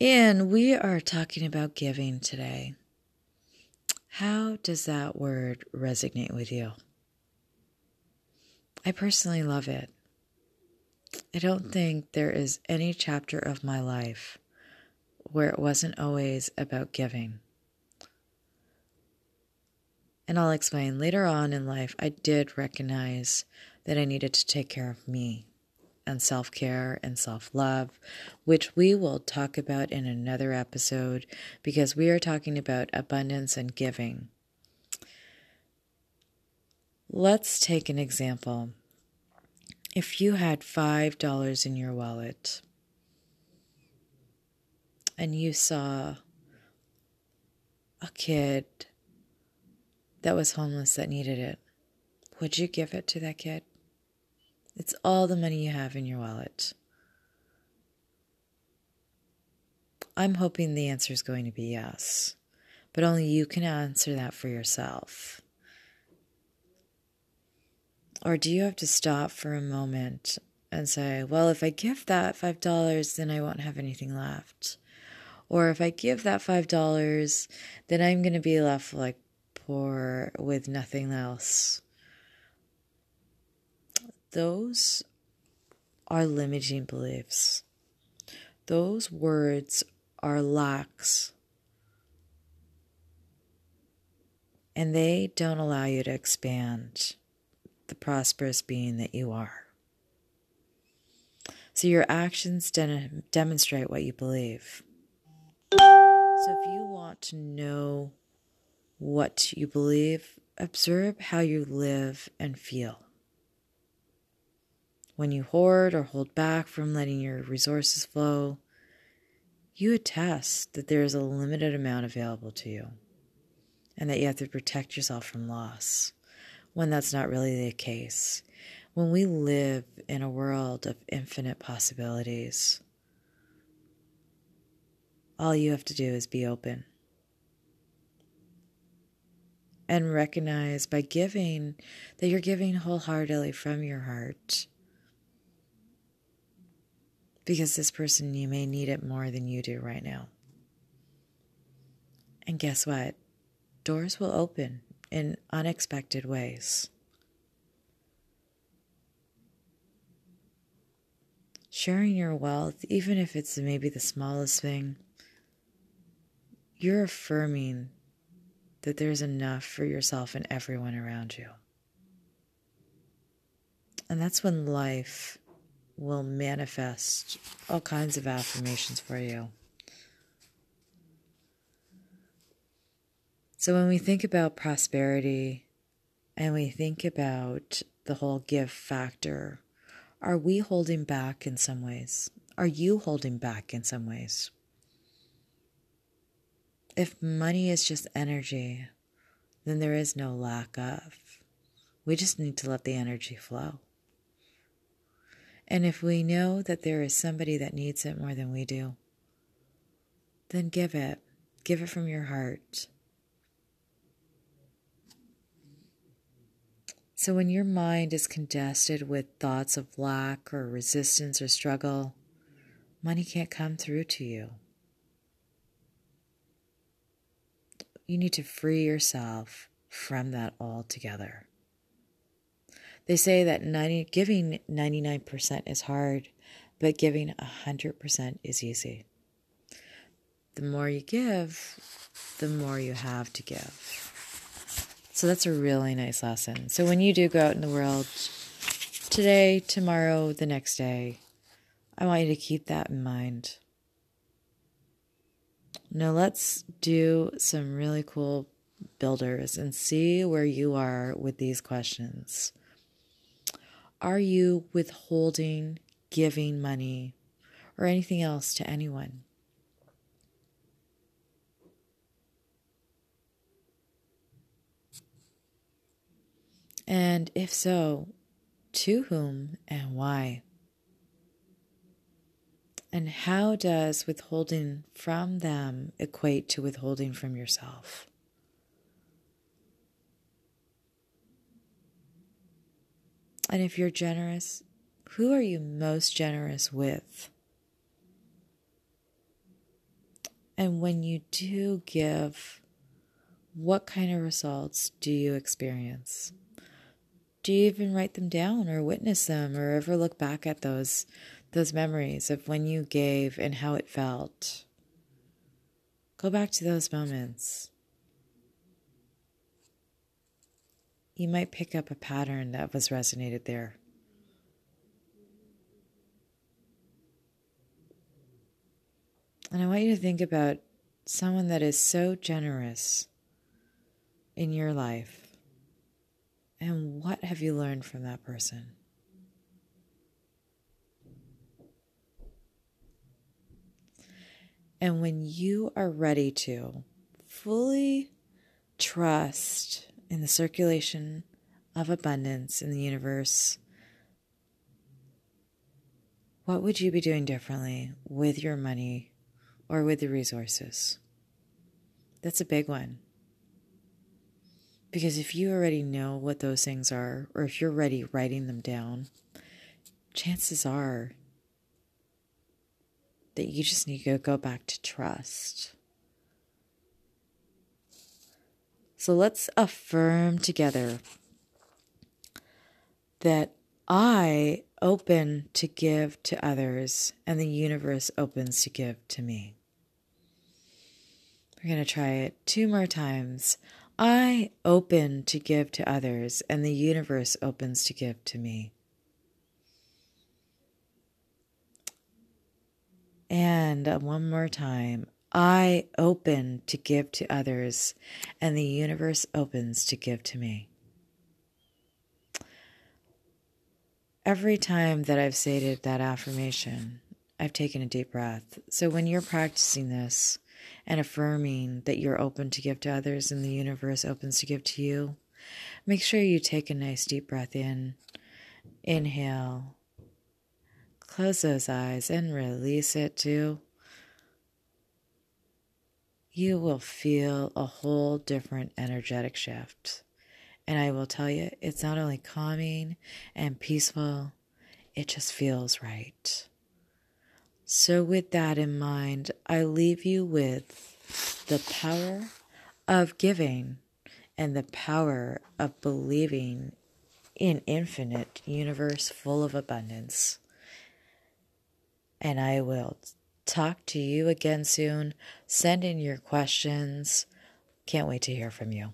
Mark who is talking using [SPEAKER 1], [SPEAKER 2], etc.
[SPEAKER 1] And we are talking about giving today. How does that word resonate with you? I personally love it. I don't think there is any chapter of my life where it wasn't always about giving. And I'll explain later on in life, I did recognize that I needed to take care of me and self care and self love, which we will talk about in another episode because we are talking about abundance and giving. Let's take an example. If you had $5 in your wallet and you saw a kid that was homeless that needed it, would you give it to that kid? It's all the money you have in your wallet. I'm hoping the answer is going to be yes, but only you can answer that for yourself. Or do you have to stop for a moment and say, well, if I give that $5, then I won't have anything left? Or if I give that $5, then I'm going to be left like poor with nothing else. Those are limiting beliefs. Those words are locks. And they don't allow you to expand the prosperous being that you are. So your actions de- demonstrate what you believe. So if you want to know what you believe, observe how you live and feel. When you hoard or hold back from letting your resources flow, you attest that there is a limited amount available to you and that you have to protect yourself from loss when that's not really the case. When we live in a world of infinite possibilities, all you have to do is be open and recognize by giving that you're giving wholeheartedly from your heart because this person, you may need it more than you do right now. And guess what? Doors will open in unexpected ways. Sharing your wealth, even if it's maybe the smallest thing, you're affirming that there's enough for yourself and everyone around you. And that's when life will manifest all kinds of affirmations for you. So, when we think about prosperity and we think about the whole give factor, are we holding back in some ways? Are you holding back in some ways? If money is just energy, then there is no lack of. We just need to let the energy flow. And if we know that there is somebody that needs it more than we do, then give it. Give it from your heart. So when your mind is congested with thoughts of lack or resistance or struggle, money can't come through to you. You need to free yourself from that altogether. They say that 90, giving 99% is hard, but giving 100% is easy. The more you give, the more you have to give. So that's a really nice lesson. So when you do go out in the world today, tomorrow, the next day, I want you to keep that in mind. Now let's do some really cool builders and see where you are with these questions. Are you withholding giving money or anything else to anyone? And if so, to whom and why? And how does withholding from them equate to withholding from yourself? And if you're generous, who are you most generous with? And when you do give, what kind of results do you experience? Do you even write them down or witness them or ever look back at those those memories of when you gave and how it felt? Go back to those moments. You might pick up a pattern that was resonated there. And I want you to think about someone that is so generous in your life. And what have you learned from that person? And when you are ready to fully trust in the circulation of abundance in the universe, what would you be doing differently with your money or with the resources? That's a big one. Because if you already know what those things are, or if you're already writing them down, chances are that you just need to go back to trust. So let's affirm together that I open to give to others and the universe opens to give to me. We're going to try it two more times. I open to give to others and the universe opens to give to me. And uh, one more time, I open to give to others, and the universe opens to give to me. Every time that I've stated that affirmation, I've taken a deep breath. So when you're practicing this and affirming that you're open to give to others and the universe opens to give to you, make sure you take a nice deep breath in. Inhale Close those eyes and release it too. You will feel a whole different energetic shift. And I will tell you, it's not only calming and peaceful, it just feels right. So, with that in mind, I leave you with the power of giving and the power of believing in infinite universe full of abundance and I will talk to you again soon. Send in your questions. Can't wait to hear from you.